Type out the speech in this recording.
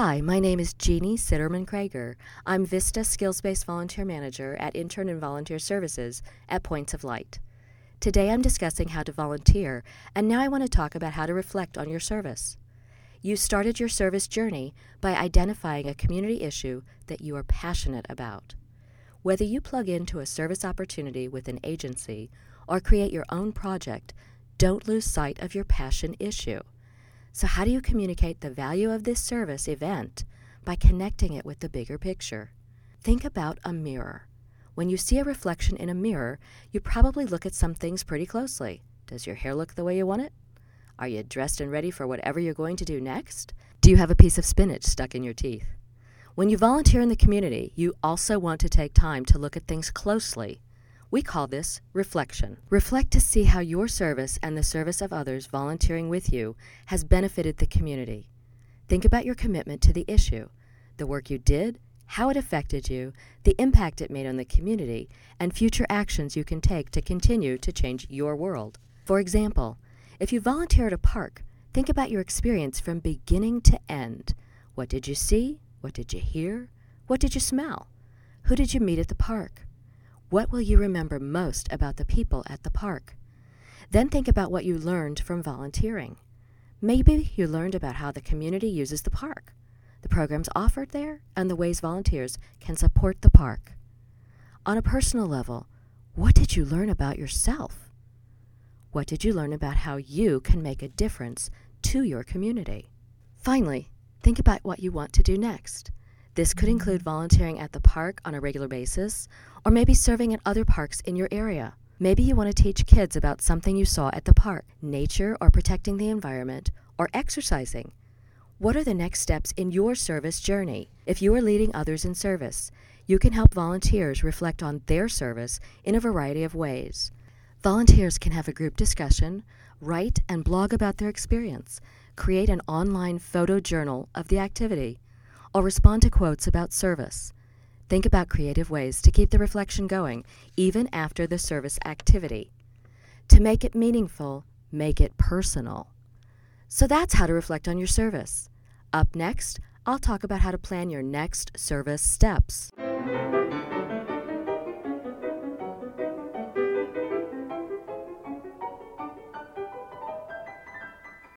Hi, my name is Jeannie Sitterman Krager. I'm Vista Skills Based Volunteer Manager at Intern and Volunteer Services at Points of Light. Today I'm discussing how to volunteer, and now I want to talk about how to reflect on your service. You started your service journey by identifying a community issue that you are passionate about. Whether you plug into a service opportunity with an agency or create your own project, don't lose sight of your passion issue. So, how do you communicate the value of this service event by connecting it with the bigger picture? Think about a mirror. When you see a reflection in a mirror, you probably look at some things pretty closely. Does your hair look the way you want it? Are you dressed and ready for whatever you're going to do next? Do you have a piece of spinach stuck in your teeth? When you volunteer in the community, you also want to take time to look at things closely we call this reflection. Reflect to see how your service and the service of others volunteering with you has benefited the community. Think about your commitment to the issue, the work you did, how it affected you, the impact it made on the community, and future actions you can take to continue to change your world. For example, if you volunteer at a park, think about your experience from beginning to end. What did you see? What did you hear? What did you smell? Who did you meet at the park? What will you remember most about the people at the park? Then think about what you learned from volunteering. Maybe you learned about how the community uses the park, the programs offered there, and the ways volunteers can support the park. On a personal level, what did you learn about yourself? What did you learn about how you can make a difference to your community? Finally, think about what you want to do next. This could include volunteering at the park on a regular basis, or maybe serving at other parks in your area. Maybe you want to teach kids about something you saw at the park, nature or protecting the environment, or exercising. What are the next steps in your service journey? If you are leading others in service, you can help volunteers reflect on their service in a variety of ways. Volunteers can have a group discussion, write and blog about their experience, create an online photo journal of the activity, or respond to quotes about service. Think about creative ways to keep the reflection going even after the service activity. To make it meaningful, make it personal. So that's how to reflect on your service. Up next, I'll talk about how to plan your next service steps.